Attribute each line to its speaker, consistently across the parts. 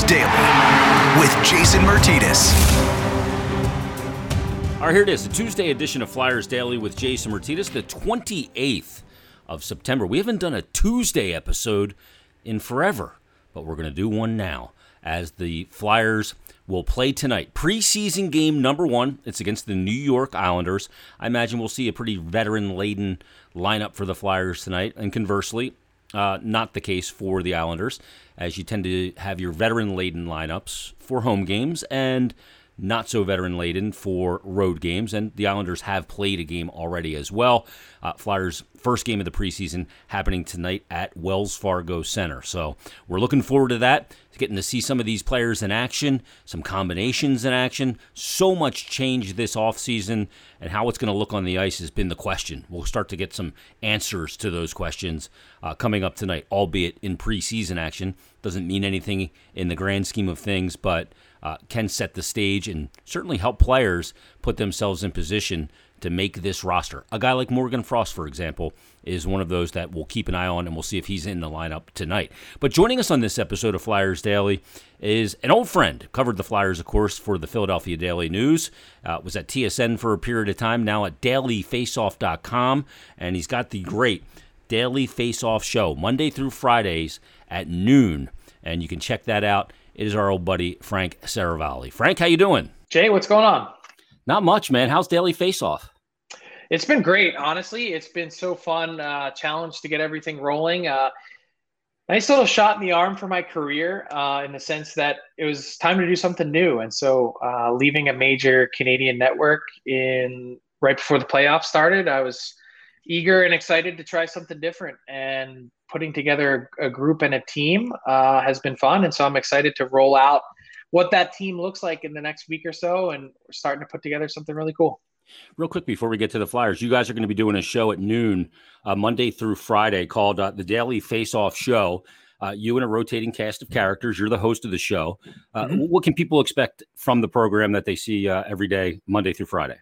Speaker 1: Daily with Jason Myrtetus.
Speaker 2: All right, here it is, the Tuesday edition of Flyers Daily with Jason Myrtetus, the 28th of September. We haven't done a Tuesday episode in forever, but we're going to do one now as the Flyers will play tonight. Preseason game number one. It's against the New York Islanders. I imagine we'll see a pretty veteran laden lineup for the Flyers tonight. And conversely, uh, not the case for the Islanders, as you tend to have your veteran laden lineups for home games and not so veteran laden for road games, and the Islanders have played a game already as well. Uh, Flyers' first game of the preseason happening tonight at Wells Fargo Center. So we're looking forward to that, getting to see some of these players in action, some combinations in action. So much change this offseason, and how it's going to look on the ice has been the question. We'll start to get some answers to those questions uh, coming up tonight, albeit in preseason action. Doesn't mean anything in the grand scheme of things, but uh, can set the stage and certainly help players put themselves in position to make this roster. A guy like Morgan Frost, for example, is one of those that we'll keep an eye on and we'll see if he's in the lineup tonight. But joining us on this episode of Flyers Daily is an old friend, covered the Flyers, of course, for the Philadelphia Daily News, uh, was at TSN for a period of time, now at dailyfaceoff.com, and he's got the great Daily Faceoff show, Monday through Fridays at noon, and you can check that out it is our old buddy Frank Seravalli. Frank, how you doing?
Speaker 3: Jay, what's going on?
Speaker 2: Not much, man. How's Daily Face Off?
Speaker 3: It's been great, honestly. It's been so fun, uh, challenge to get everything rolling. Uh, nice little shot in the arm for my career uh, in the sense that it was time to do something new. And so, uh, leaving a major Canadian network in right before the playoffs started, I was eager and excited to try something different. And putting together a group and a team uh, has been fun. And so I'm excited to roll out what that team looks like in the next week or so. And we're starting to put together something really cool.
Speaker 2: Real quick before we get to the Flyers, you guys are going to be doing a show at noon, uh, Monday through Friday, called uh, the Daily Face Off Show. Uh, you and a rotating cast of characters. You're the host of the show. Uh, mm-hmm. What can people expect from the program that they see uh, every day, Monday through Friday?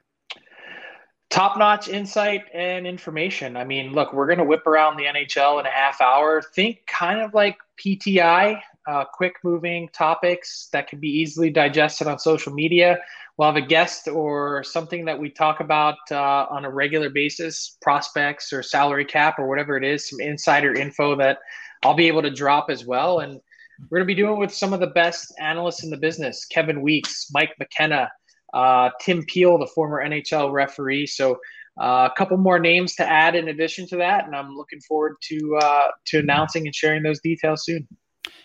Speaker 3: Top notch insight and information. I mean, look, we're going to whip around the NHL in a half hour. Think kind of like PTI, uh, quick moving topics that can be easily digested on social media. We'll have a guest or something that we talk about uh, on a regular basis, prospects or salary cap or whatever it is, some insider info that I'll be able to drop as well. And we're going to be doing with some of the best analysts in the business Kevin Weeks, Mike McKenna, uh, Tim Peel, the former NHL referee. So uh, a couple more names to add in addition to that, and I'm looking forward to uh, to announcing and sharing those details soon.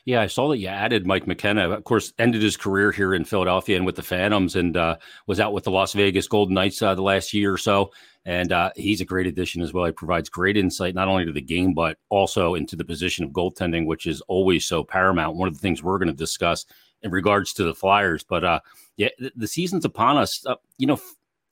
Speaker 2: Yeah, I saw that you added Mike McKenna. Of course, ended his career here in Philadelphia and with the Phantoms, and uh, was out with the Las Vegas Golden Knights uh, the last year or so. And uh, he's a great addition as well. He provides great insight not only to the game but also into the position of goaltending, which is always so paramount. One of the things we're going to discuss in regards to the Flyers. But uh, yeah, the, season's upon us. Uh, you know,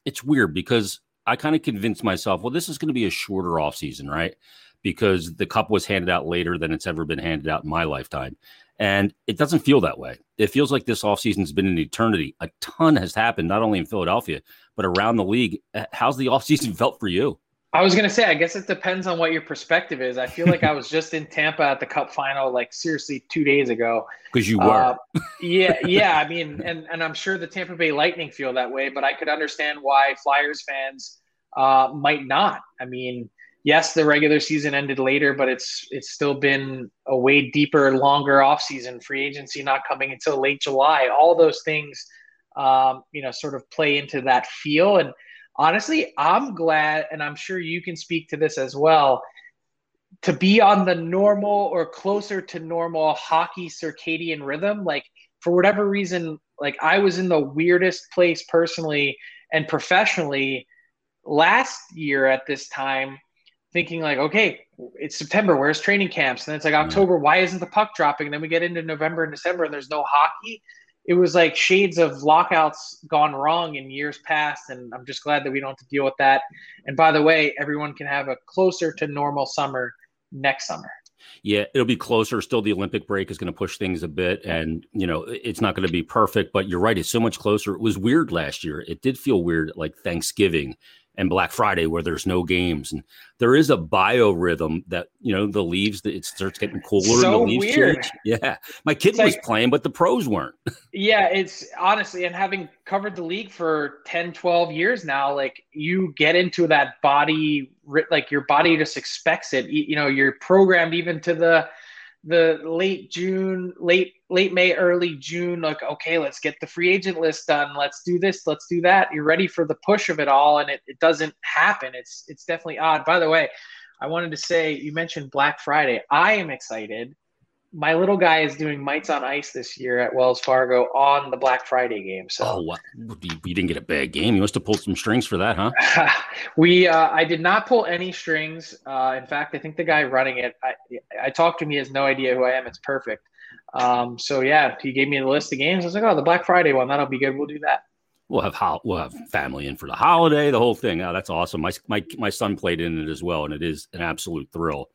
Speaker 2: it's weird because I kind of convinced myself, well, this is going to be a shorter off season, right? Because the cup was handed out later than it's ever been handed out in my lifetime. And it doesn't feel that way. It feels like this offseason has been an eternity. A ton has happened, not only in Philadelphia, but around the league. How's the offseason felt for you?
Speaker 3: I was gonna say, I guess it depends on what your perspective is. I feel like I was just in Tampa at the Cup final, like seriously, two days ago.
Speaker 2: Because you were. Uh,
Speaker 3: yeah, yeah. I mean, and and I'm sure the Tampa Bay Lightning feel that way, but I could understand why Flyers fans uh, might not. I mean, yes, the regular season ended later, but it's it's still been a way deeper, longer offseason. Free agency not coming until late July. All those things, um, you know, sort of play into that feel and honestly, I'm glad, and I'm sure you can speak to this as well, to be on the normal or closer to normal hockey circadian rhythm. Like, for whatever reason, like I was in the weirdest place personally and professionally last year at this time, thinking like, okay, it's September, where's training camps? And it's like mm. October, why isn't the puck dropping? And then we get into November and December and there's no hockey it was like shades of lockouts gone wrong in years past and i'm just glad that we don't have to deal with that and by the way everyone can have a closer to normal summer next summer
Speaker 2: yeah, it'll be closer. Still, the Olympic break is going to push things a bit, and you know it's not going to be perfect. But you're right; it's so much closer. It was weird last year. It did feel weird, like Thanksgiving, and Black Friday where there's no games, and there is a biorhythm that you know the leaves that it starts getting cooler
Speaker 3: so
Speaker 2: and the leaves
Speaker 3: weird.
Speaker 2: change. Yeah, my kid
Speaker 3: It's
Speaker 2: was
Speaker 3: like-
Speaker 2: playing, but the pros weren't.
Speaker 3: Yeah, it's honestly, and having covered the league for 10, 12 years now, like you get into that body, like your body just expects it. You, you know, you're programmed even to the the late June, late late May, early June. Like, okay, let's get the free agent list done. Let's do this. Let's do that. You're ready for the push of it all, and it, it doesn't happen. It's it's definitely odd. By the way, I wanted to say you mentioned Black Friday. I am excited my little guy is doing mites on ice this year at Wells Fargo on the Black Friday game. So, Oh,
Speaker 2: what? You, didn't get a bad game. You must have pulled some strings for that, huh?
Speaker 3: we, uh, I did not pull any strings. Uh, in fact, I think the guy running it, I, I talked to him. He has no idea who I am. It's perfect. Um, so yeah, he gave me the list of games. I was like, oh, the Black Friday one, that'll be good. We'll do that.
Speaker 2: We'll have ho- we'll have family in for the holiday, the whole thing. Oh, that's awesome. My my my son played in it as well, and it is an absolute thrill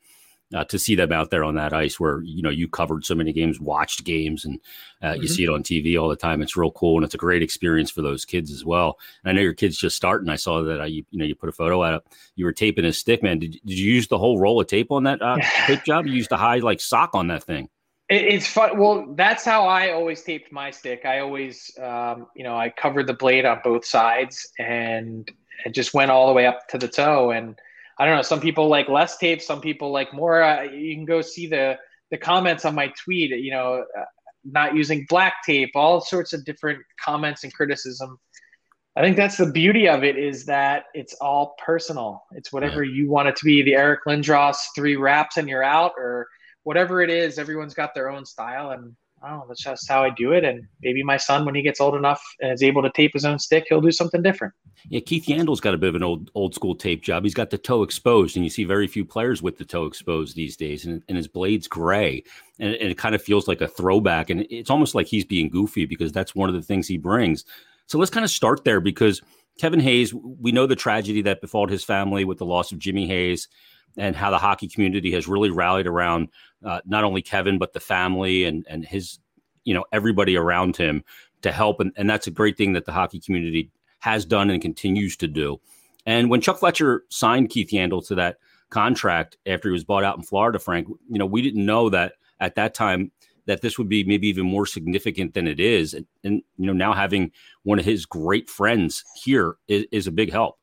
Speaker 2: uh, to see them out there on that ice. Where you know you covered so many games, watched games, and uh, you
Speaker 3: Mhm.
Speaker 2: see it on TV all the time. It's real cool, and it's a great experience for those kids as well. And I know your kid's just starting. I saw that uh, you you know you put a photo out. You were taping his stick, man. Did, did you use the whole roll of tape on that uh, tape job? You used a high like sock on that thing.
Speaker 3: It, it's fun. Well, that's how I always taped my stick. I always, um, you know, I covered the blade on both sides and it just went all the way up to the toe. And I don't know, some people like less tape, some people like more. Uh, you can go see the the comments on my tweet. You know, uh, not using black tape, all sorts of different comments and criticism. I think that's the beauty of it is that it's all personal. It's whatever you want it to be. The Eric Lindros three wraps and you're out, or whatever it is, everyone's got their own style, and Know. That's just how I do it. And maybe my son, when he gets old enough and is able to tape his own stick, he'll do something different.
Speaker 2: Yeah, Keith Yandle's got a bit of an old old school tape job. He's got the toe exposed, and you see very few players with the toe exposed these days. And, and his blade's gray, and, and it kind of feels like a throwback. And it's almost like he's being goofy because that's one of the things he brings. So let's kind of start there because Kevin Hayes, we know the tragedy that befalled his family with the loss of Jimmy Hayes, and how the hockey community has really rallied around uh, not only Kevin but the family and and his, you know, everybody around him to help. And, and that's a great thing that the hockey community has done and continues to do. And when Chuck Fletcher signed Keith Yandle to that contract after he was bought out in Florida, Frank, you know, we didn't know that at that time that this would be maybe even more significant than it is. And, and you know, now having one of his great friends here is, is a big help.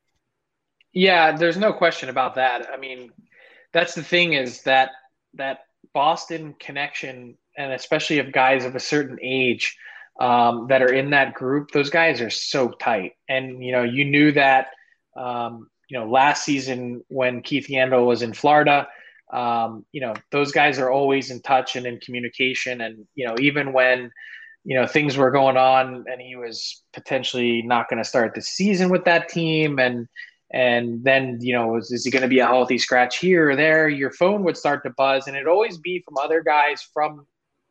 Speaker 3: Yeah, there's no question about that. I mean, that's the thing is that that Boston connection, and especially of guys of a certain age um, that are in that group, those guys are so tight. And you know, you knew that. Um, you know, last season when Keith Yandle was in Florida, um, you know, those guys are always in touch and in communication. And you know, even when you know things were going on and he was potentially not going to start the season with that team and and then you know is, is he going to be a healthy scratch here or there? Your phone would start to buzz and it'd always be from other guys from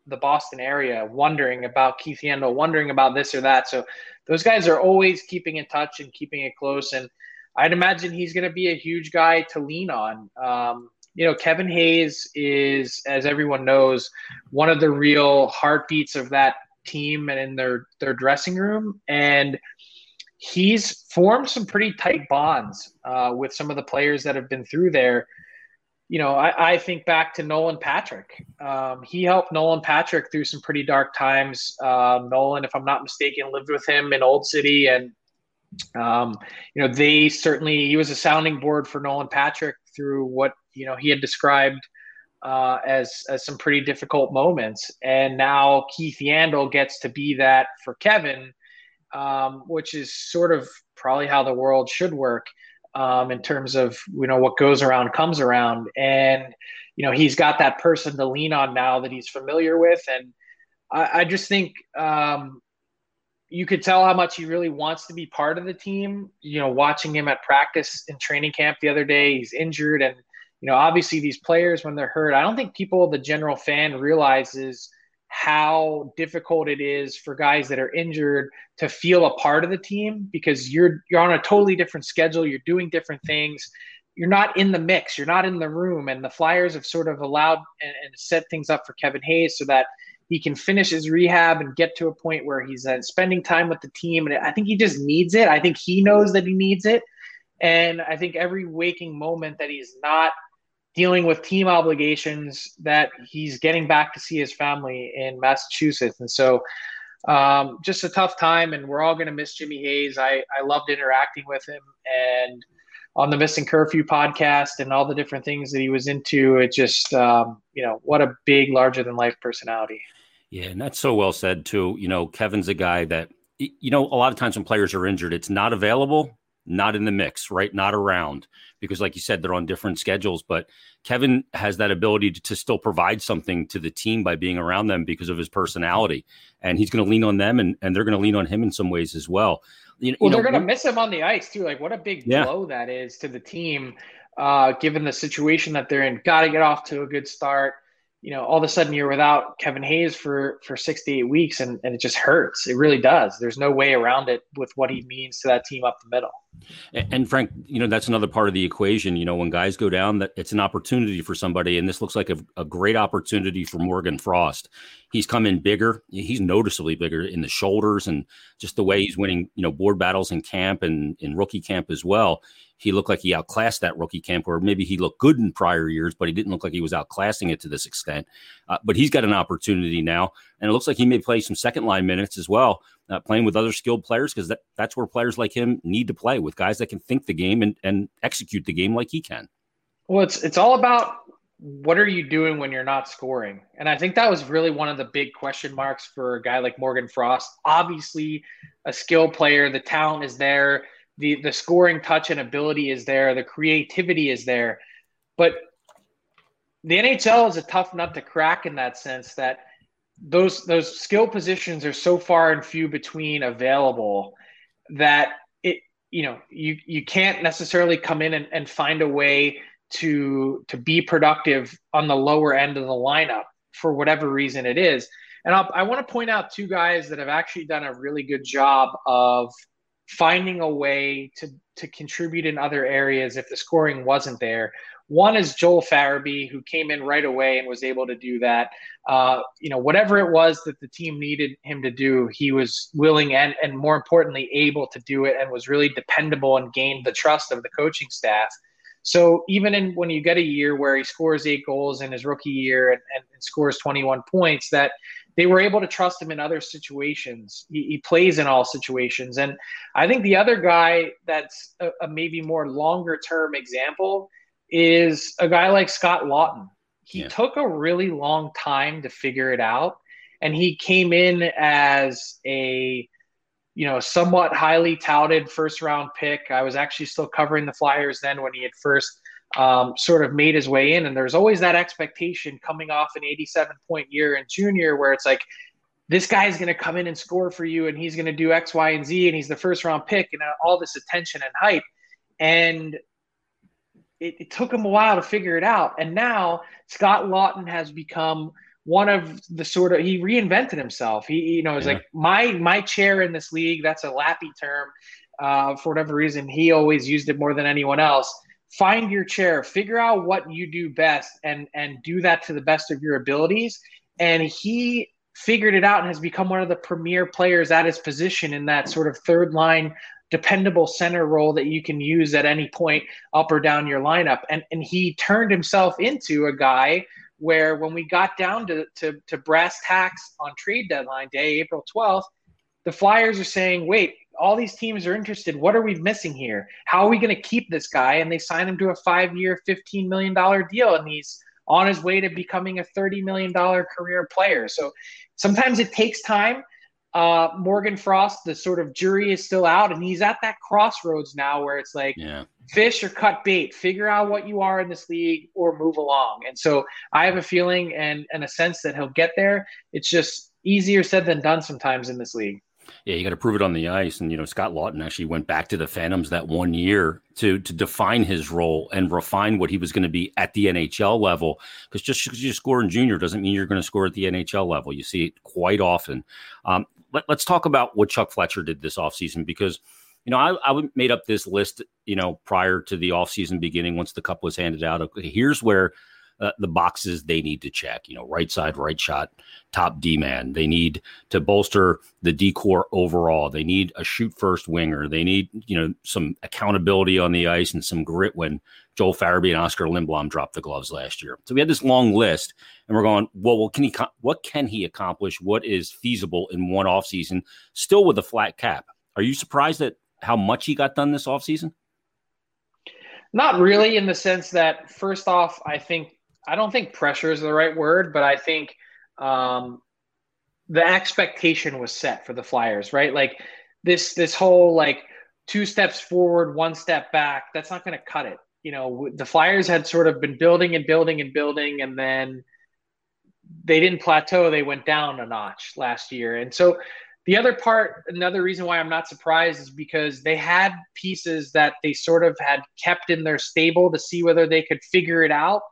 Speaker 3: the boston area wondering about keith yandle wondering about this or that. So those guys are always keeping in touch and keeping it close. And i'd imagine he's going to be a huge guy to lean on. Um, you know kevin hayes is as everyone knows one of the real heartbeats of that team and in their their dressing room and he's formed some pretty tight bonds uh, with some of the players that have been through there. You know, I, I think back to Nolan Patrick. Um, he helped Nolan Patrick through some pretty dark times. Uh, Nolan, if I'm not mistaken, lived with him in Old City, and um, you know they certainly he was a sounding board for Nolan Patrick through what you know he had described uh, as as some pretty difficult moments. And now Keith Yandle gets to be that for Kevin um, which is sort of probably how the world should work um, in terms of you know what goes around comes around, and you know he's got that person to lean on now that he's familiar with, and I, I just think um, you could tell how much he really wants to be part of the team. You know, watching him at practice in training camp the other day, he's injured, and you know obviously these players when they're hurt, I don't think people, the general fan, realizes how difficult it is for guys that are injured to feel a part of the team because you're you're on a totally different schedule you're doing different things. You're not in the mix you're not in the room and the flyers have sort of allowed and, and set things up for kevin hayes so that he can finish his rehab and get to a point where he's uh, spending time with the team and i think he just needs it. I think he knows that he needs it. And I think every waking moment that he's not dealing with team obligations, that he's getting back to see his family in Massachusetts. And so, um, just a tough time. And we're all going to miss Jimmy Hayes. I, I loved interacting with him. And on the Missing Curfew podcast and all the different things that he was into, it just, um, you know, what a big, larger than life personality.
Speaker 2: Yeah, and that's so well said too. You know, Kevin's a guy that you know a lot of times when players are injured, it's not available, not in the mix, right? Not around because, like you said, they're on different schedules. But Kevin has that ability to, to still provide something to the team by being around them because of his personality, and he's going to lean on them, and, and they're going to lean on him in some ways as well.
Speaker 3: You, well, you know, they're going to miss him on the ice too. Like, what a big yeah. blow that is to the team, uh, given the situation that they're in. Got to get off to a good start you know, all of a sudden you're without Kevin Hayes for for six to eight weeks, and, and it just hurts. It really does. There's no way around it with what he means to that team up the middle.
Speaker 2: And, and Frank, you know, that's another part of the equation. You know, when guys go down, that it's an opportunity for somebody, and this looks like a, a great opportunity for Morgan Frost. He's come in bigger. He's noticeably bigger in the shoulders and just the way he's winning, you know, board battles in camp and in rookie camp as well he looked like he outclassed that rookie camp, or maybe he looked good in prior years, but he didn't look like he was outclassing it to this extent. Uh, but he's got an opportunity now, and it looks like he may play some second line minutes as well, uh, playing with other skilled players because that, that's where players like him need to play with guys that can think the game and, and execute the game like he can.
Speaker 3: Well, it's it's all about what are you doing when you're not scoring? And I think that was really one of the big question marks for a guy like Morgan Frost. Obviously, a skill player, the talent is there the the scoring touch and ability is there, the creativity is there, but the NHL is a tough nut to crack in that sense that those those skill positions are so far and few between available that it you know you you can't necessarily come in and, and find a way to to be productive on the lower end of the lineup for whatever reason it is. And I'll, I want to point out two guys that have actually done a really good job of finding a way to to contribute in other areas if the scoring wasn't there. One is Joel Farabee, who came in right away and was able to do that. Uh, you know, whatever it was that the team needed him to do, he was willing and, and more importantly, able to do it and was really dependable and gained the trust of the coaching staff. So even in when you get a year where he scores eight goals in his rookie year and, and, and scores 21 points, that they were able to trust him in other situations. He, he plays in all situations. And I think the other guy that's a, a maybe more longer term example is a guy like Scott Laughton. He yeah. took a really long time to figure it out. And he came in as a, you know, somewhat highly touted first round pick. I was actually still covering the Flyers then when he had first um, sort of made his way in. And there's always that expectation coming off an 87 point year in junior where it's like, this guy is going to come in and score for you and he's going to do X, Y, and Z and he's the first round pick and all this attention and hype. And it, it took him a while to figure it out. And now Scott Laughton has become one of the sort of he reinvented himself. He, you know, is yeah. like my my chair in this league. That's a lappy term. Uh, for whatever reason, he always used it more than anyone else find your chair figure out what you do best and and do that to the best of your abilities. And he figured it out and has become one of the premier players at his position in that sort of third line dependable center role that you can use at any point up or down your lineup. And and he turned himself into a guy where when we got down to to, to brass tacks on trade deadline day april 12th the flyers are saying wait all these teams are interested. What are we missing here? How are we going to keep this guy? And they sign him to a five year, $15 million deal. And he's on his way to becoming a $30 million career player. So sometimes it takes time. Uh, Morgan Frost, the sort of jury is still out, and he's at that crossroads now where it's like yeah. fish or cut bait. Figure out what you are in this league or move along. And so I have a feeling and, and a sense that he'll get there. It's just easier said than done sometimes in this league.
Speaker 2: Yeah, you got to prove it on the ice. And you know, Scott Laughton actually went back to the Phantoms that one year to to define his role and refine what he was going to be at the NHL level. Because just because you score in junior doesn't mean you're going to score at the NHL level. You see it quite often. Um, let, us talk about what Chuck Fletcher did this offseason because you know, I, I made up this list, you know, prior to the offseason beginning once the cup was handed out. Here's where uh, the boxes they need to check. You know, right side, right shot, top D man. They need to bolster the D corps overall. They need a shoot first winger. They need you know some accountability on the ice and some grit when Joel Farabee and Oskar Lindblom dropped the gloves last year. So we had this long list, and we're going, well, what can he what can he accomplish? What is feasible in one offseason, still with a flat cap? Are you surprised at how much he got done this offseason?
Speaker 3: Not really, in the sense that first off, I think I don't think pressure is the right word, but I think um, the expectation was set for the Flyers, right? Like this this whole like two steps forward, one step back. That's not going to cut it. You know, the Flyers had sort of been building and building and building, and then they didn't plateau. They went down a notch last year, and so the other part, another reason why I'm not surprised is because they had pieces that they sort of had kept in their stable to see whether they could figure it out,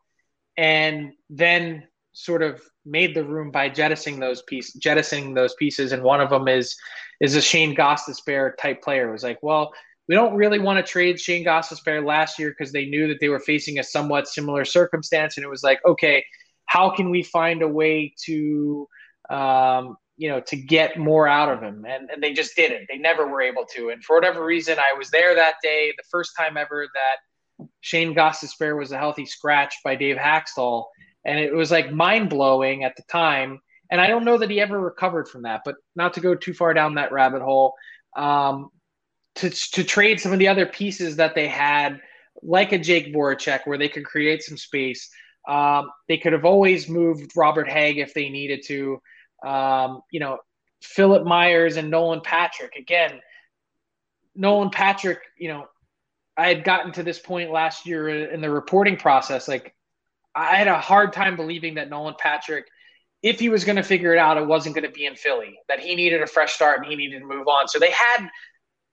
Speaker 3: and then sort of made the room by jettisoning those pieces, jettisoning those pieces. And one of them is is a Shane Gostisbehere type player. It was like, well, we don't really want to trade Shane Gostisbehere last year because they knew that they were facing a somewhat similar circumstance, and it was like, okay, how can we find a way to um, you know, to get more out of him. And, and they just didn't. They never were able to. And for whatever reason, I was there that day, the first time ever that Shane Gostisbehere was a healthy scratch by Dave Hakstol. And it was like mind blowing at the time. And I don't know that he ever recovered from that, but not to go too far down that rabbit hole. Um, to, to trade some of the other pieces that they had, like a Jake Voracek, where they could create some space. Um, they could have always moved Robert Hägg if they needed to. Um, you know, Philip Myers and Nolan Patrick. Again, Nolan Patrick, you know, I had gotten to this point last year in the reporting process. Like, I had a hard time believing that Nolan Patrick, if he was going to figure it out, it wasn't going to be in Philly. That he needed a fresh start and he needed to move on. So they had,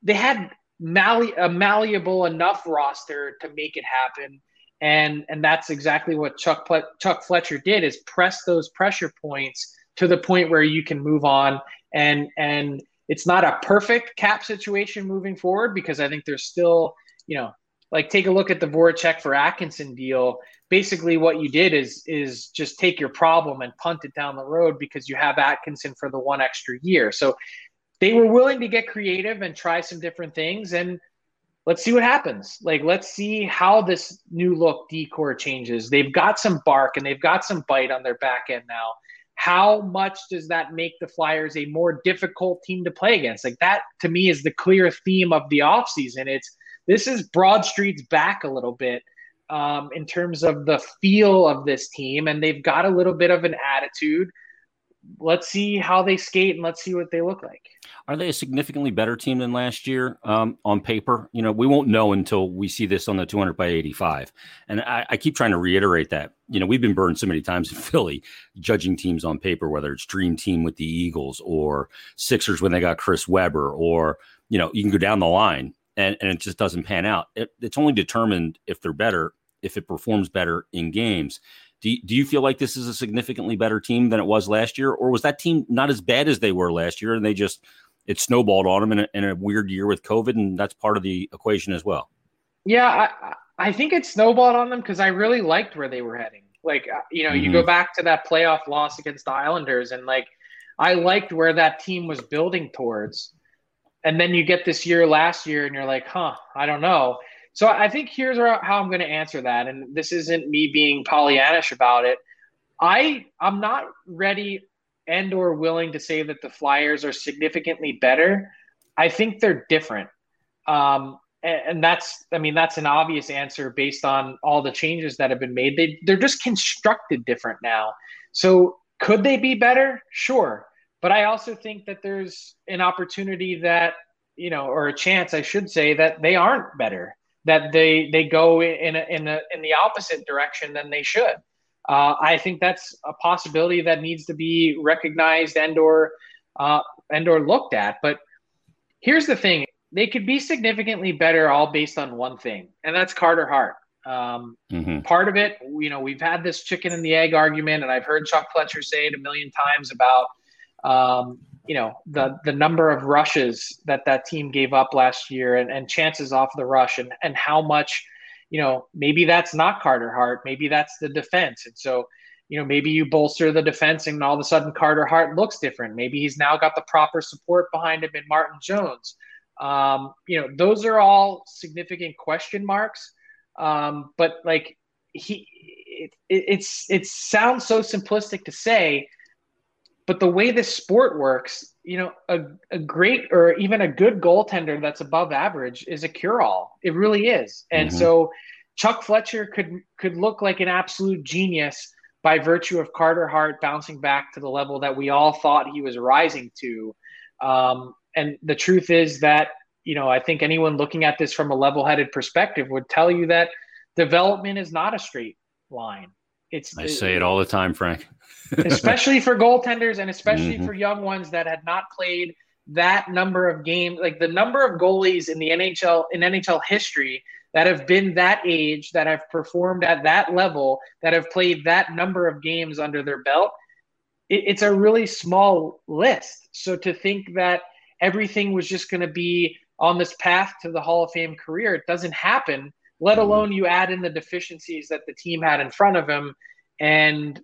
Speaker 3: they had malli- a malleable enough roster to make it happen, and and that's exactly what Chuck Chuck Fletcher did is press those pressure points to the point where you can move on and and it's not a perfect cap situation moving forward because I think there's still, you know, like take a look at the Voracek for Atkinson deal. Basically, what you did is is just take your problem and punt it down the road because you have Atkinson for the one extra year. So they were willing to get creative and try some different things, and let's see what happens. Like let's see how this new look D corps changes. They've got some bark and they've got some bite on their back end now how much does that make the Flyers a more difficult team to play against? Like that to me is the clear theme of the offseason. It's this is Broad Street's back a little bit um, in terms of the feel of this team, and they've got a little bit of an attitude let's see how they skate and let's see what they look like.
Speaker 2: Are they a significantly better team than last year um, on paper? You know, we won't know until we see this on the 200 by 85. And I, I, keep trying to reiterate that. You know, we've been burned so many times in Philly judging teams on paper, whether it's Dream Team with the Eagles or Sixers when they got Chris Webber, or, you know, you can go down the line and, and it just doesn't pan out. It, it's only determined if they're better, if it performs better in games. Do you, do you feel like this is a significantly better team than it was last year, or was that team not as bad as they were last year, and they just it snowballed on them in a, in a weird year with COVID, and that's part of the equation as well?
Speaker 3: Yeah, I, I think it snowballed on them because I really liked where they were heading. Like uh, you know, mm-hmm. you go back to that playoff loss against the Islanders, and like I liked where that team was building towards. And then you get this year last year, and you're like, huh, I don't know. So I think here's how I'm going to answer that, and this isn't me being Pollyannish about it. I I'm not ready and or willing to say that the Flyers are significantly better. I think they're different. Um, and, and, that's I mean that's an obvious answer based on all the changes that have been made. They they're just constructed different now. So could they be better? Sure. But I also think that there's an opportunity that, you know, or a chance I should say that they aren't better that they they go in a, in a, in the opposite direction than they should. Uh, I think that's a possibility that needs to be recognized and or uh, and or looked at. But here's the thing: they could be significantly better, all based on one thing, and that's Carter Hart. Um, mm-hmm. Part of it, you know, we've had this chicken and the egg argument, and I've heard Chuck Fletcher say it a million times about um, you know the the number of rushes that that team gave up last year and, and chances off the rush and and how much you know, maybe that's not Carter Hart. Maybe that's the defense. And so, you know, maybe you bolster the defense and all of a sudden Carter Hart looks different. Maybe he's now got the proper support behind him in Martin Jones. Um, you know, those are all significant question marks. Um, but like he, it, it, it's it sounds so simplistic to say, but the way this sport works, you know, a, a great or even a good goaltender that's above average is a cure all. It really is. And mm-hmm. so Chuck Fletcher could could look like an absolute genius by virtue of Carter Hart bouncing back to the level that we all thought he was rising to. Um, and the truth is that, you know, I think anyone looking at this from a level headed perspective would tell you that development is not a straight line.
Speaker 2: It's I say it all the time, Frank.
Speaker 3: especially for goaltenders and especially mm-hmm. for young ones that had not played that number of games, like the number of goalies in the NHL in NHL history that have been that age, that have performed at that level, that have played that number of games under their belt. It, it's a really small list. So to think that everything was just going to be on this path to the Hall of Fame career, it doesn't happen let mm-hmm. alone you add in the deficiencies that the team had in front of him. And,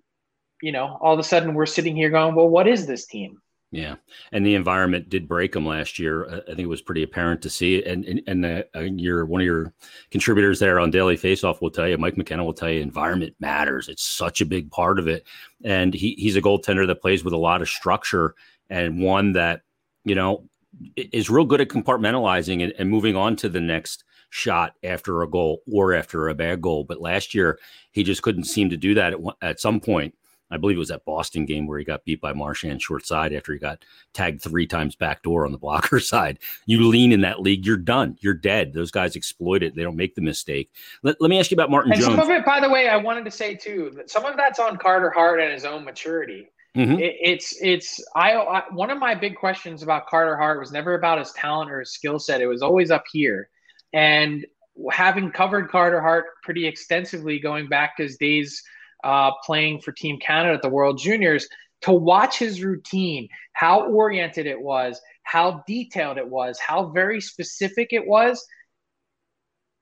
Speaker 3: you know, all of a sudden we're sitting here going, well, what is this team?
Speaker 2: Yeah, and the environment did break them last year. I think it was pretty apparent to see. And and, and the, uh, your one of your contributors there on Daily Faceoff will tell you, Mike McKenna will tell you, environment matters. It's such a big part of it. And he he's a goaltender that plays with a lot of structure and one that you know is real good at compartmentalizing and, and moving on to the next shot after a goal or after a bad goal. But last year, he just couldn't seem to do that at, at some point. I believe it was that Boston game where he got beat by Marchand short side after he got tagged three times backdoor on the blocker side. You lean in that league, you're done. You're dead. Those guys exploit it. They don't make the mistake. Let, let me ask you about Martin
Speaker 3: and
Speaker 2: Jones.
Speaker 3: Some of it, by the way, I wanted to say too, that some of that's on Carter Hart and his own maturity. Mm-hmm. It, it's it's I, I one of my big questions about Carter Hart was never about his talent or his skill set. It was always up here. And having covered Carter Hart pretty extensively, going back to his days uh, playing for Team Canada at the World Juniors, to watch his routine, how oriented it was, how detailed it was, how very specific it was.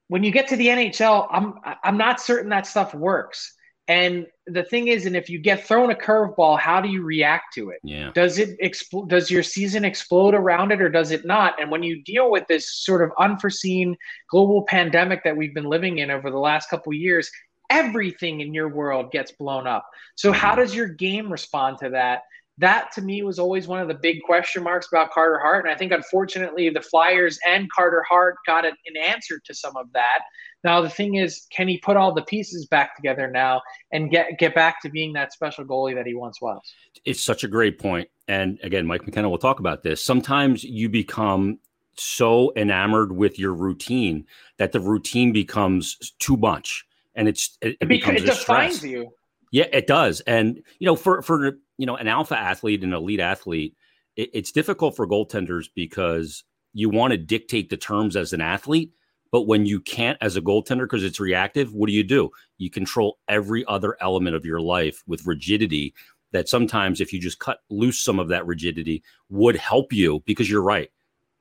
Speaker 3: When you get to the NHL, I'm I'm not certain that stuff works. And the thing is, and if you get thrown a curveball, how do you react to it?
Speaker 2: Yeah.
Speaker 3: Does it explode? Does your season explode around it, or does it not? And when you deal with this sort of unforeseen global pandemic that we've been living in over the last couple years, everything in your world gets blown up. So how mm-hmm. does your game respond to that? That to me was always one of the big question marks about Carter Hart, and I think unfortunately the Flyers and Carter Hart got an answer to some of that now the thing is, can he put all the pieces back together now and get get back to being that special goalie that he once was?
Speaker 2: It's such a great point. And again, Mike McKenna will talk about this. Sometimes you become so enamored with your routine that the routine becomes too much, and it's it, it becomes
Speaker 3: it defines stress. you.
Speaker 2: Yeah, it does. And you know, for for you know, an alpha athlete, an elite athlete, it, it's difficult for goaltenders because you want to dictate the terms as an athlete but when you can't as a goaltender because it's reactive, what do you do? You control every other element of your life with rigidity that sometimes if you just cut loose some of that rigidity would help you because you're right.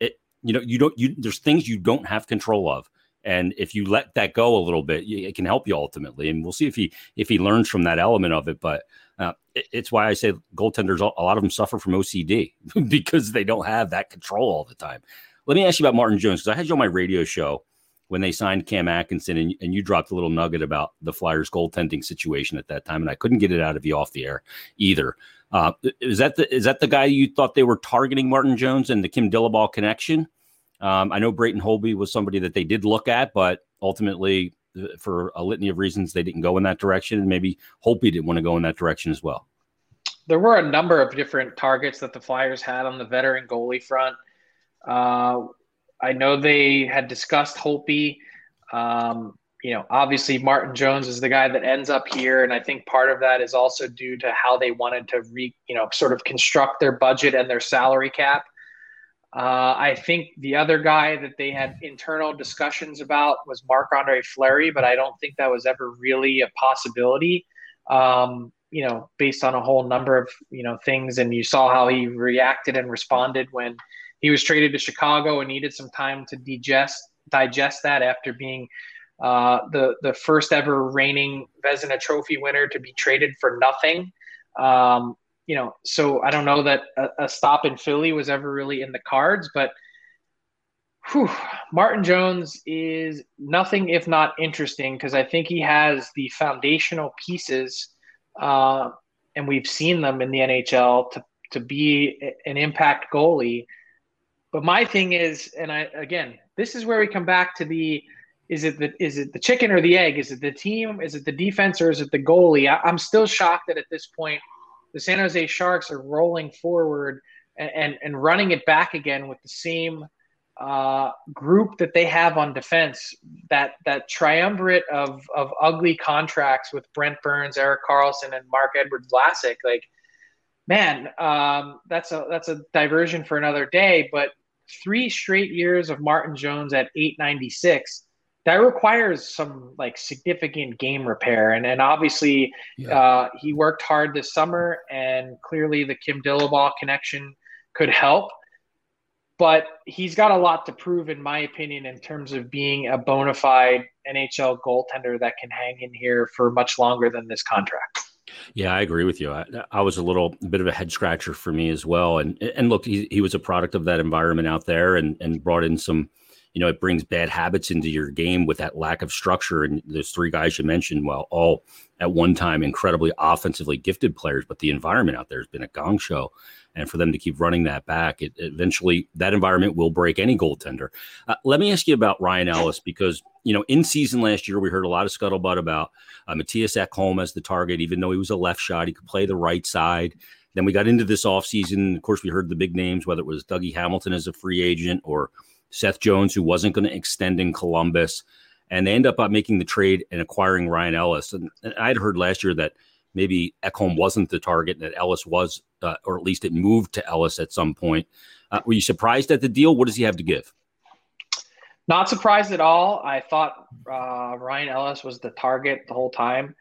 Speaker 2: It you know, you don't you there's things you don't have control of. And if you let that go a little bit, it can help you ultimately. And we'll see if he if he learns from that element of it. But uh, it, it's why I say goaltenders, a lot of them suffer from OCD because they don't have that control all the time. Let me ask you about Martin Jones because I had you on my radio show when they signed Cam Atkinson, and, and you dropped a little nugget about the Flyers goaltending situation at that time, and I couldn't get it out of you off the air either. Uh, is that the is that the guy you thought they were targeting Martin Jones and the Kim Dillabaugh connection? Um, I know Braden Holtby was somebody that they did look at, but ultimately, uh, for a litany of reasons, they didn't go in that direction. And maybe Holtby didn't want to go in that direction as well.
Speaker 3: There were a number of different targets that the Flyers had on the veteran goalie front. Uh, I know they had discussed Holtby. Um, you know, obviously Martin Jones is the guy that ends up here, and I think part of that is also due to how they wanted to re, you know, sort of construct their budget and their salary cap. Uh, I think the other guy that they had internal discussions about was Marc Andre Fleury, but I don't think that was ever really a possibility. Um, you know, based on a whole number of you know things, and you saw how he reacted and responded when he was traded to Chicago and needed some time to digest digest that after being uh, the the first ever reigning Vezina Trophy winner to be traded for nothing. Um, you know, so I don't know that a, a, stop in Philly was ever really in the cards, but whew, Martin Jones is nothing if not interesting because I think he has the foundational pieces, uh, and we've seen them in the NHL to to be an impact goalie. But my thing is, and I again, this is where we come back to the is it the is it the chicken or the egg? Is it the team? Is it the defense or is it the goalie? I, am still shocked that at this point the San Jose Sharks are rolling forward and, and, and running it back again with the same uh, group that they have on defense. That that triumvirate of of ugly contracts with Brent Burns, Erik Karlsson, and Marc-Edouard Vlasic. Like, man, um, that's a that's a diversion for another day. But three straight years of Martin Jones at 896 that requires some like significant game repair and and obviously yeah. uh, he worked hard this summer and clearly the Kim Dillabaugh connection could help but he's got a lot to prove in my opinion in terms of being a bona fide NHL goaltender that can hang in here for much longer than this contract.
Speaker 2: Yeah, I agree with you. I, I was a little bit of a head scratcher for me as well. And and look, he, he was a product of that environment out there and and brought in some you know, it brings bad habits into your game with that lack of structure. And those three guys you mentioned, well, all at one time incredibly offensively gifted players, but the environment out there has been a gong show. And for them to keep running that back, it eventually that environment will break any goaltender. Uh, let me ask you about Ryan Ellis because you know in season last year we heard a lot of scuttlebutt about uh, Mattias Ekholm as the target, even though he was a left shot, he could play the right side. Then we got into this offseason. Of course, we heard the big names, whether it was Dougie Hamilton as a free agent or Seth Jones, who wasn't going to extend in Columbus. And they end up making the trade and acquiring Ryan Ellis. And, and I'd heard last year that maybe Ekholm wasn't the target, and that Ellis was, uh, or at least it moved to Ellis at some point. Uh, were you surprised at the deal? What does he have to give?
Speaker 3: Not surprised at all. I thought uh, Ryan Ellis was the target the whole time.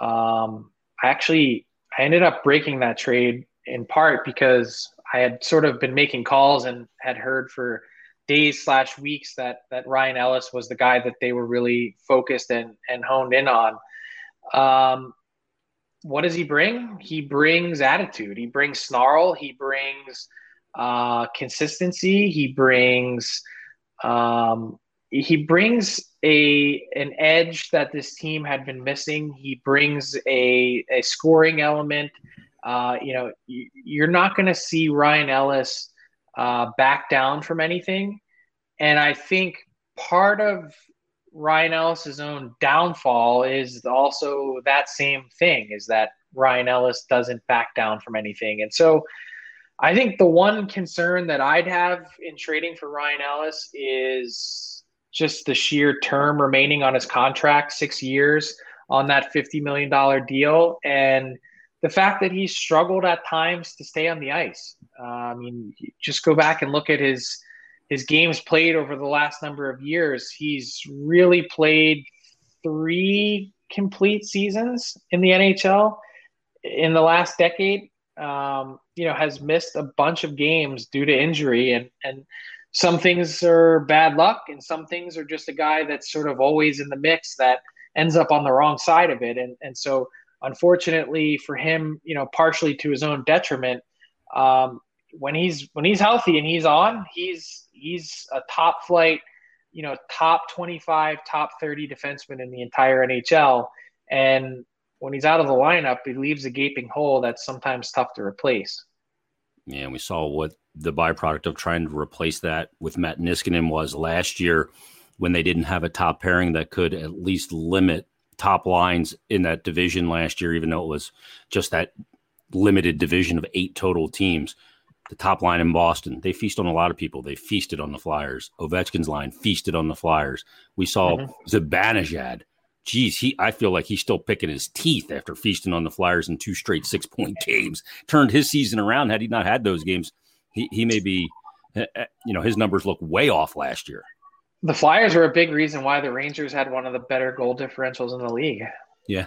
Speaker 3: Um, I actually I ended up breaking that trade in part because I had sort of been making calls and had heard for days slash weeks that that Ryan Ellis was the guy that they were really focused and and honed in on. Um, what does he bring? He brings attitude. He brings snarl. He brings uh, consistency. He brings um, he brings a an edge that this team had been missing. He brings a a scoring element. Uh, you know, you're not going to see Ryan Ellis uh, back down from anything. And I think part of Ryan Ellis's own downfall is also that same thing is that Ryan Ellis doesn't back down from anything. And so I think the one concern that I'd have in trading for Ryan Ellis is just the sheer term remaining on his contract, six years on that $50 million deal. And the fact that he struggled at times to stay on the ice. Uh, I mean, just go back and look at his his games played over the last number of years. He's really played three complete seasons in the NHL in the last decade. Um, you know, has missed a bunch of games due to injury, and and some things are bad luck, and some things are just a guy that's sort of always in the mix that ends up on the wrong side of it, and and so unfortunately for him, you know, partially to his own detriment. Um, when he's when he's healthy and he's on, he's he's a top flight, you know, top 25, top 30 defenseman in the entire NHL. And when he's out of the lineup, he leaves a gaping hole that's sometimes tough to replace.
Speaker 2: Yeah, we saw what the byproduct of trying to replace that with Matt Niskanen was last year when they didn't have a top pairing that could at least limit top lines in that division last year, even though it was just that limited division of eight total teams. The top line in Boston, they feast on a lot of people. They feasted on the Flyers. Ovechkin's line feasted on the Flyers. We saw mm-hmm. Zibanejad. Geez, he I feel like he's still picking his teeth after feasting on the Flyers in two straight six point games. Turned his season around. Had he not had those games, he, he may be, eh, eh, you know, his numbers look way off last year
Speaker 3: the Flyers were a big reason why the Rangers had one of the better goal differentials in the league.
Speaker 2: Yeah.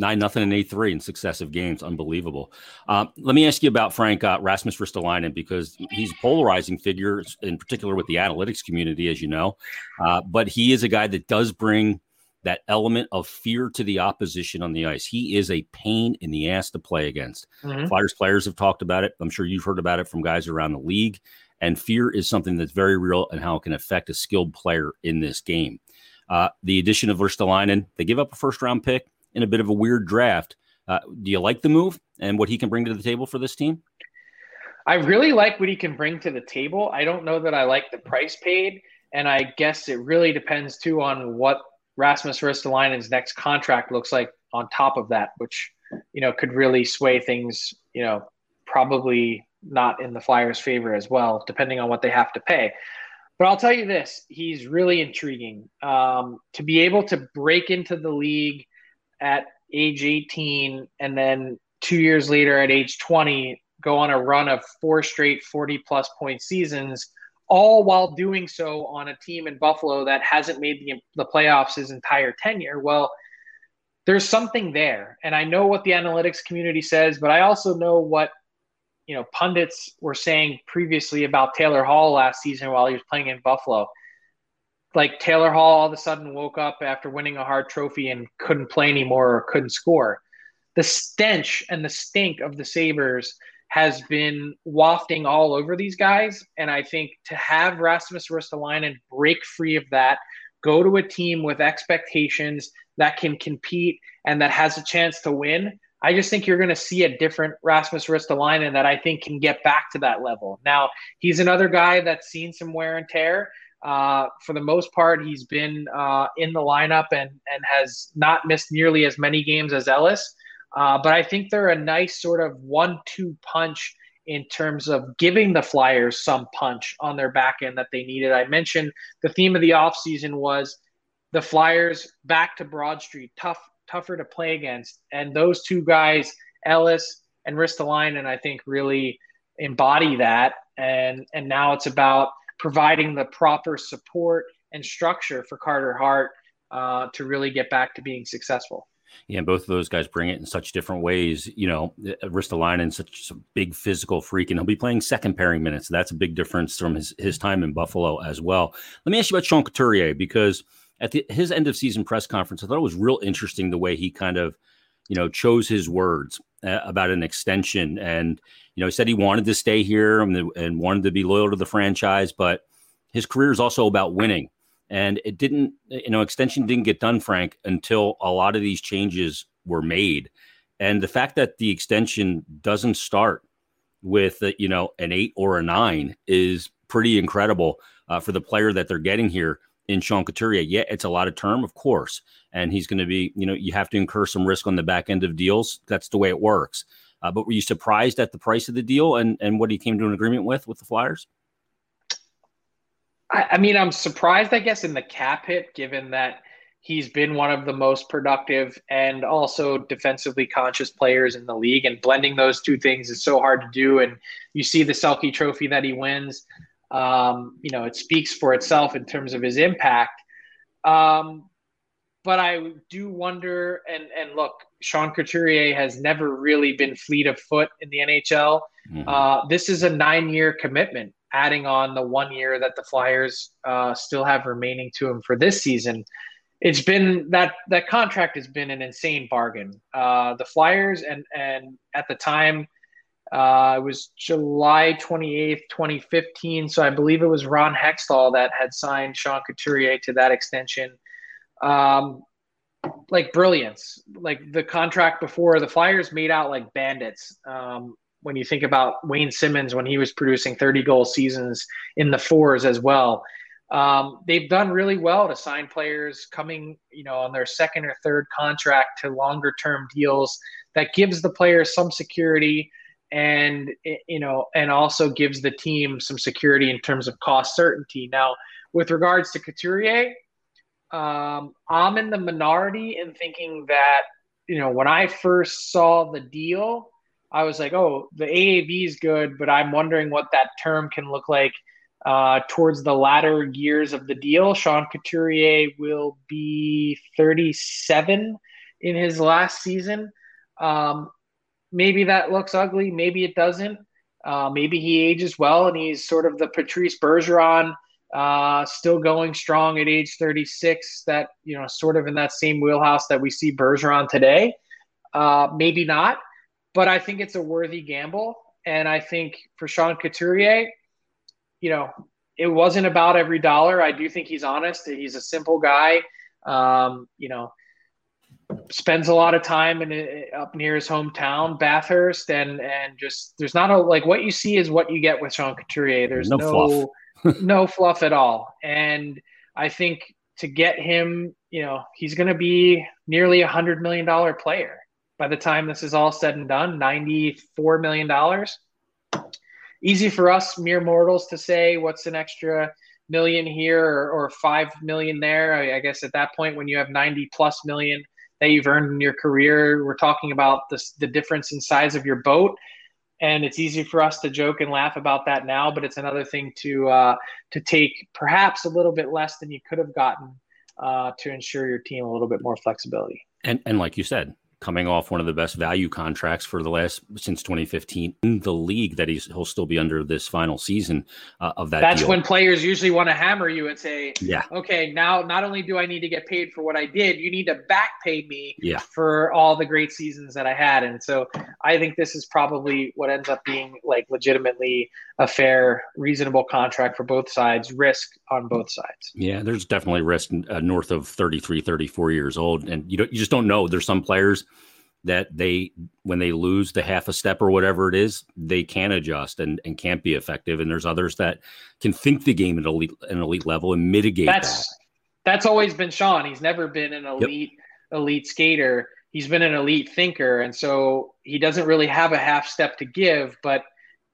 Speaker 2: Nine nothing and eight three in successive games, unbelievable. Um, let me ask you about Frank uh, Rasmus Ristolainen because he's a polarizing figure, in particular with the analytics community, as you know. Uh, but he is a guy that does bring that element of fear to the opposition on the ice. He is a pain in the ass to play against. Mm-hmm. Flyers players have talked about it. I'm sure you've heard about it from guys around the league. And fear is something that's very real and how it can affect a skilled player in this game. Uh, the addition of Ristolainen, they give up a first round pick in a bit of a weird draft. Uh, do you like the move and what he can bring to the table for this team?
Speaker 3: I really like what he can bring to the table. I don't know that I like the price paid, and I guess it really depends too on what Rasmus Ristolainen's next contract looks like on top of that, which you know could really sway things. You know, probably not in the Flyers' favor as well, depending on what they have to pay. But I'll tell you this: he's really intriguing. Um, to be able to break into the league at age 18 and then two years later at age 20 go on a run of four straight 40 plus point seasons, all while doing so on a team in Buffalo that hasn't made the, the playoffs his entire tenure. Well, there's something there. And I know what the analytics community says, but I also know what you know pundits were saying previously about Taylor Hall last season while he was playing in Buffalo. Like Taylor Hall all of a sudden woke up after winning a Hart trophy and couldn't play anymore or couldn't score. The stench and the stink of the Sabres has been wafting all over these guys. And I think to have Rasmus Ristolainen break free of that, go to a team with expectations that can compete and that has a chance to win, I just think you're going to see a different Rasmus Ristolainen that I think can get back to that level. Now, he's another guy that's seen some wear and tear. Uh, for the most part, he's been uh, in the lineup and, and has not missed nearly as many games as Ellis. Uh, but I think they're a nice sort of one-two punch in terms of giving the Flyers some punch on their back end that they needed. I mentioned the theme of the offseason was the Flyers back to Broad Street, tough, tougher to play against. And those two guys, Ellis and Ristolainen, I think really embody that. And and now it's about providing the proper support and structure for Carter Hart uh, to really get back to being successful.
Speaker 2: Yeah, and both of those guys bring it in such different ways. You know, Ristolainen in such a big physical freak, and he'll be playing second pairing minutes. That's a big difference from his, his time in Buffalo as well. Let me ask you about Sean Couturier because at the, his end of season press conference, I thought it was real interesting the way he kind of, you know, chose his words uh, about an extension, and you know, said he wanted to stay here and, and wanted to be loyal to the franchise, but his career is also about winning. And it didn't, you know, extension didn't get done, Frank, until a lot of these changes were made. And the fact that the extension doesn't start with, uh, you know, an eight or a nine is pretty incredible uh, for the player that they're getting here in Sean Couturier. Yeah, it's a lot of term, of course. And he's going to be, you know, you have to incur some risk on the back end of deals. That's the way it works. Uh, but were you surprised at the price of the deal and, and what he came to an agreement with with the Flyers?
Speaker 3: I, I mean, I'm surprised, I guess, in the cap hit, given that he's been one of the most productive and also defensively conscious players in the league. And blending those two things is so hard to do. And you see the Selke trophy that he wins. Um, you know, it speaks for itself in terms of his impact. Um, but I do wonder, and and look, Sean Couturier has never really been fleet of foot in the NHL. Mm-hmm. Uh, this is a nine-year commitment, adding on the one year that the Flyers uh, still have remaining to him for this season. It's been that that contract has been an insane bargain. Uh, the Flyers and and at the time uh, it was July 28th, 2015. So I believe it was Ron Hextall that had signed Sean Couturier to that extension. Um, like brilliance. Like the contract before, the Flyers made out like bandits. Um, when you think about Wayne Simmonds when he was producing 30 goal seasons in the fours as well. Um, they've done really well to sign players coming, you know, on their second or third contract to longer term deals that gives the players some security and you know and also gives the team some security in terms of cost certainty. Now, with regards to Couturier, um, I'm in the minority in thinking that you know when I first saw the deal, I was like, oh, the AAV is good, but I'm wondering what that term can look like uh, towards the latter years of the deal. Sean Couturier will be 37 in his last season. Um, maybe that looks ugly. Maybe it doesn't. Uh, maybe he ages well and he's sort of the Patrice Bergeron uh, still going strong at age 36. That you know, sort of in that same wheelhouse that we see Bergeron today. Uh, maybe not, but I think it's a worthy gamble. And I think for Sean Couturier, you know, it wasn't about every dollar. I do think he's honest. He's a simple guy. Um, you know, spends a lot of time in uh, up near his hometown, Bathurst, and and just there's not a like what you see is what you get with Sean Couturier. There's no no fluff, no fluff at all. And I think to get him, you know, he's going to be nearly a hundred million dollar player by the time this is all said and done. Ninety four million dollars. Easy for us mere mortals to say what's an extra million here or, or five million there. I, I guess at that point, when you have ninety plus million that you've earned in your career. We're talking about this, the difference in size of your boat. And it's easy for us to joke and laugh about that now, but it's another thing to uh, to take perhaps a little bit less than you could have gotten uh, to ensure your team a little bit more flexibility.
Speaker 2: And and like you said, coming off one of the best value contracts for the last since 2015 in the league that he's he'll still be under this final season uh, of that.
Speaker 3: That's
Speaker 2: deal.
Speaker 3: when players usually want to hammer you and say, "Yeah, okay, now not only do I need to get paid for what I did, you need to back pay me
Speaker 2: yeah.
Speaker 3: for all the great seasons that I had." And so I think this is probably what ends up being like legitimately a fair, reasonable contract for both sides, risk on both sides.
Speaker 2: Yeah, there's definitely risk uh, north of 33, 34 years old, and you don't you just don't know. There's some players that they when they lose the half a step or whatever it is, they can adjust and, and can't be effective. And there's others that can think the game at elite an elite level and mitigate
Speaker 3: that's,
Speaker 2: that.
Speaker 3: That's always been Sean. He's never been an elite yep. elite skater. He's been an elite thinker, and so he doesn't really have a half step to give. But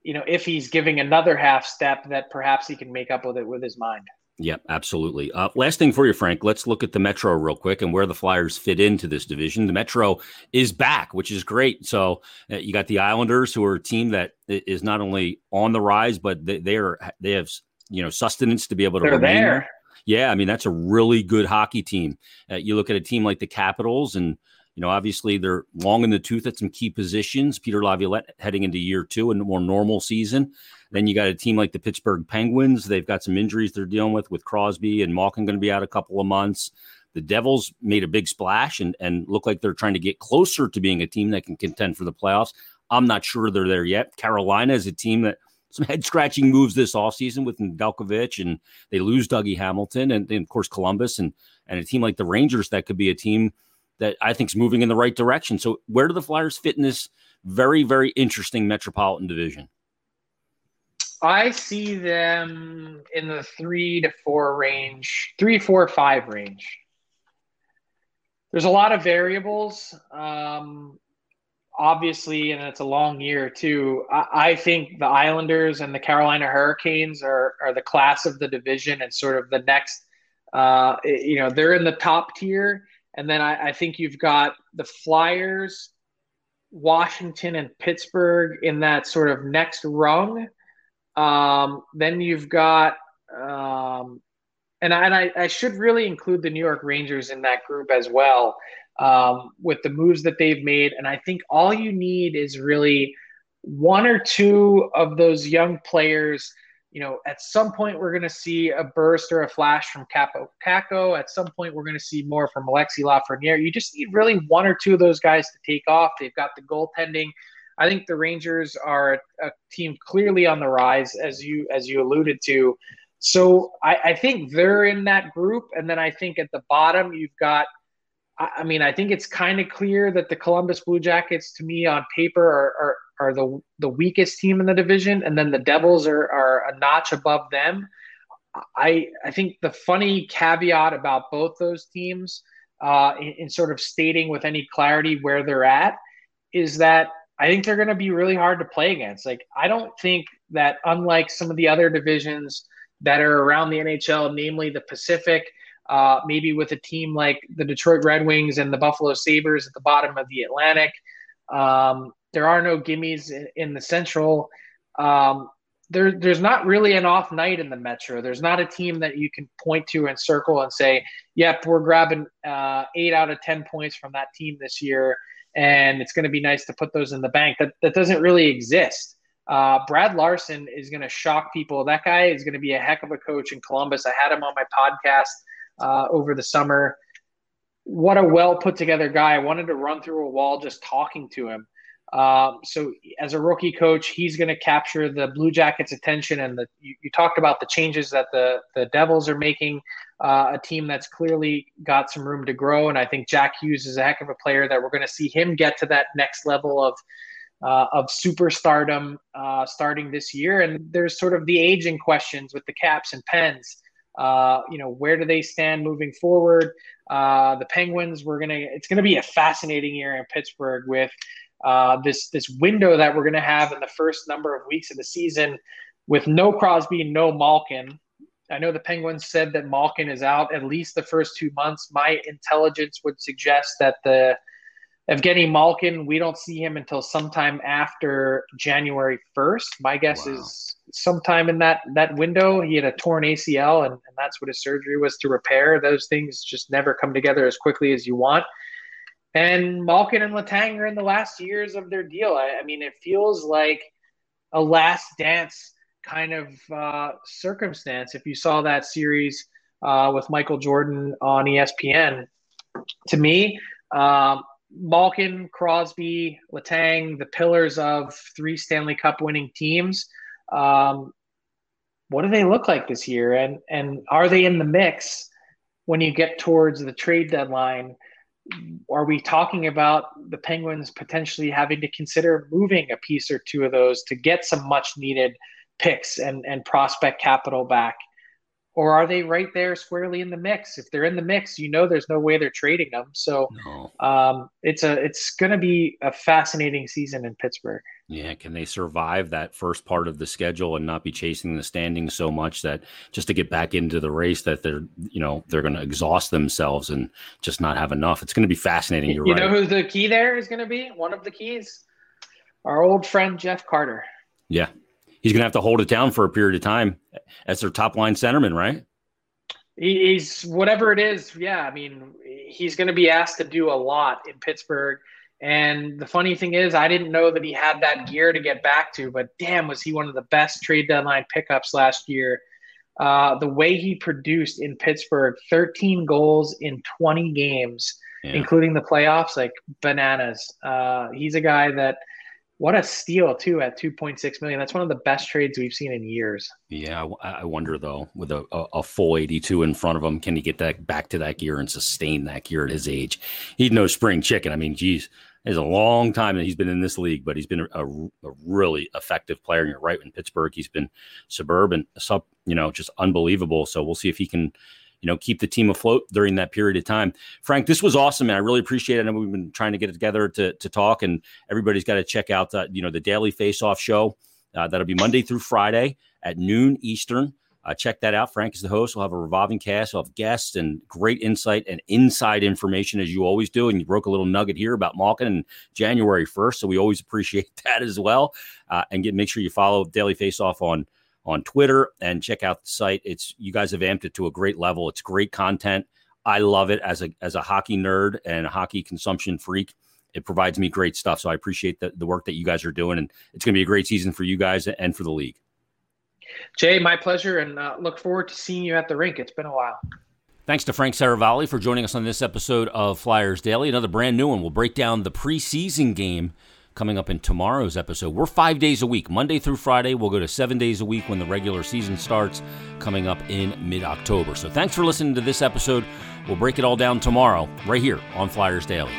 Speaker 3: you know, if he's giving another half step, that perhaps he can make up with it with his mind.
Speaker 2: Yeah, absolutely. Uh, last thing for you, Frank. Let's look at the Metro real quick and where the Flyers fit into this division. The Metro is back, which is great. So uh, you got the Islanders, who are a team that is not only on the rise, but they, they are they have you know sustenance to be able to.
Speaker 3: They're there. there.
Speaker 2: Yeah, I mean that's a really good hockey team. Uh, you look at a team like the Capitals, and you know obviously they're long in the tooth at some key positions. Peter Laviolette heading into year two and more normal season. Then you got a team like the Pittsburgh Penguins. They've got some injuries they're dealing with, with Crosby and Malkin going to be out a couple of months. The Devils made a big splash and, and look like they're trying to get closer to being a team that can contend for the playoffs. I'm not sure they're there yet. Carolina is a team that some head scratching moves this offseason with Nedeljkovic, and they lose Dougie Hamilton, and, and, of course Columbus, and and a team like the Rangers that could be a team that I think is moving in the right direction. So where do the Flyers fit in this very very interesting Metropolitan Division?
Speaker 3: I see them in the three to four range, three, four, five range. There's a lot of variables, um, obviously, and it's a long year too. I, I, think the Islanders and the Carolina Hurricanes are are the class of the division and sort of the next. Uh, you know, they're in the top tier, and then I, I think you've got the Flyers, Washington, and Pittsburgh in that sort of next rung um, then you've got, um, and, I, and I, I, should really include the New York Rangers in that group as well um, with the moves that they've made. And I think all you need is really one or two of those young players. You know, at some point we're going to see a burst or a flash from Kaapo Kakko. At some point we're going to see more from Alexis Lafreniere. You just need really one or two of those guys to take off. They've got the goaltending. I think the Rangers are a team clearly on the rise, as you as you alluded to. So I, I think they're in that group, and then I think at the bottom you've got. I, mean, I think it's kind of clear that the Columbus Blue Jackets, to me, on paper, are, are are the the weakest team in the division, and then the Devils are are a notch above them. I I think the funny caveat about both those teams, uh, in, in sort of stating with any clarity where they're at, is that I think they're going to be really hard to play against. Like, I don't think that, unlike some of the other divisions that are around the NHL, namely the Pacific, uh, maybe with a team like the Detroit Red Wings and the Buffalo Sabres at the bottom of the Atlantic, um, there are no gimmies in, the Central. Um, there, there's not really an off night in the Metro. There's not a team that you can point to and circle and say, "Yep, we're grabbing uh, eight out of ten points from that team this year." and it's going to be nice to put those in the bank. That that doesn't really exist. Uh, Brad Larsen is going to shock people. That guy is going to be a heck of a coach in Columbus. I had him on my podcast uh, over the summer. What a well put together guy. I wanted to run through a wall just talking to him. Um, so as a rookie coach, he's going to capture the Blue Jackets' attention. And the, you, you, talked about the changes that the the Devils are making. Uh, a team that's clearly got some room to grow, and I think Jack Hughes is a heck of a player that we're going to see him get to that next level of uh, of superstardom uh, starting this year. And there's sort of the aging questions with the Caps and Pens. Uh, you know, where do they stand moving forward? Uh, the Penguins, we're gonna. It's gonna be a fascinating year in Pittsburgh with uh, this this window that we're to have in the first number of weeks of the season with no Crosby, no Malkin. I know the Penguins said that Malkin is out at least the first two months. My intelligence would suggest that the Evgeny Malkin, we don't see him until sometime after January 1st. My guess wow. is sometime in that that window. He had a torn ACL, and, and that's what his surgery was to repair. Those things just never come together as quickly as you want. And Malkin and Letang are in the last years of their deal. I, I mean, it feels like a last dance kind of uh, circumstance. If you saw that series uh, with Michael Jordan on ESPN, to me, um, Malkin, Crosby, Letang, the pillars of three Stanley Cup winning teams. Um, what do they look like this year? And and are they in the mix when you get towards the trade deadline? are we talking about the Penguins potentially having to consider moving a piece or two of those to get some much needed picks and, and prospect capital back? Or are they right there squarely in the mix? If they're in the mix, you know there's no way they're trading them. So no. um, it's a it's going to be a fascinating season in Pittsburgh.
Speaker 2: Yeah, can they survive that first part of the schedule and not be chasing the standings so much that just to get back into the race that they're you know they're going to exhaust themselves and just not have enough? It's going to be fascinating. You're
Speaker 3: you
Speaker 2: right.
Speaker 3: know who the key there is going to be? One of the keys, our old friend Jeff Carter.
Speaker 2: Yeah, he's going to have to hold it down for a period of time as their top line centerman, right?
Speaker 3: He's whatever it is. Yeah, I mean, he's going to be asked to do a lot in Pittsburgh and the funny thing is, I didn't know that he had that gear to get back to, but damn, was he one of the best trade deadline pickups last year. Uh, the way he produced in Pittsburgh 13 goals in 20 games, yeah. including the playoffs, like bananas. Uh, he's a guy that what a steal too at 2.6 million. That's one of the best trades we've seen in years.
Speaker 2: Yeah, I, wonder though, with a, a, full 82 in front of him, can he get that back to that gear and sustain that gear at his age? He's no spring chicken. I mean, geez, it's a long time that he's been in this league, but he's been a, a really effective player. And you're right in Pittsburgh, he's been suburban, sub, you know, just unbelievable. So we'll see if he can you know, keep the team afloat during that period of time. Frank, this was awesome, man. I really appreciate it. I know we've been trying to get it together to, to talk, and everybody's got to check out, you know, the Daily Faceoff show. Uh, that'll be Monday through Friday at noon Eastern. Uh, check that out. Frank is the host. We'll have a revolving cast. We'll have guests and great insight and inside information as you always do. And you broke a little nugget here about Malkin and January 1st. So we always appreciate that as well. Uh, and get make sure you follow Daily Faceoff on on Twitter and check out the site. It's you guys have amped it to a great level. It's great content. I love it as a as a hockey nerd and a hockey consumption freak. It provides me great stuff. So I appreciate the, the work that you guys are doing, and it's going to be a great season for you guys and for the league.
Speaker 3: Jay, my pleasure, and uh, look forward to seeing you at the rink. It's been a while.
Speaker 2: Thanks to Frank Seravalli for joining us on this episode of Flyers Daily. Another brand new one. We'll break down the preseason game coming up in tomorrow's episode. We're five days a week, Monday through Friday. We'll go to seven days a week when the regular season starts, coming up in mid October. So thanks for listening to this episode. We'll break it all down tomorrow, right here on Flyers Daily.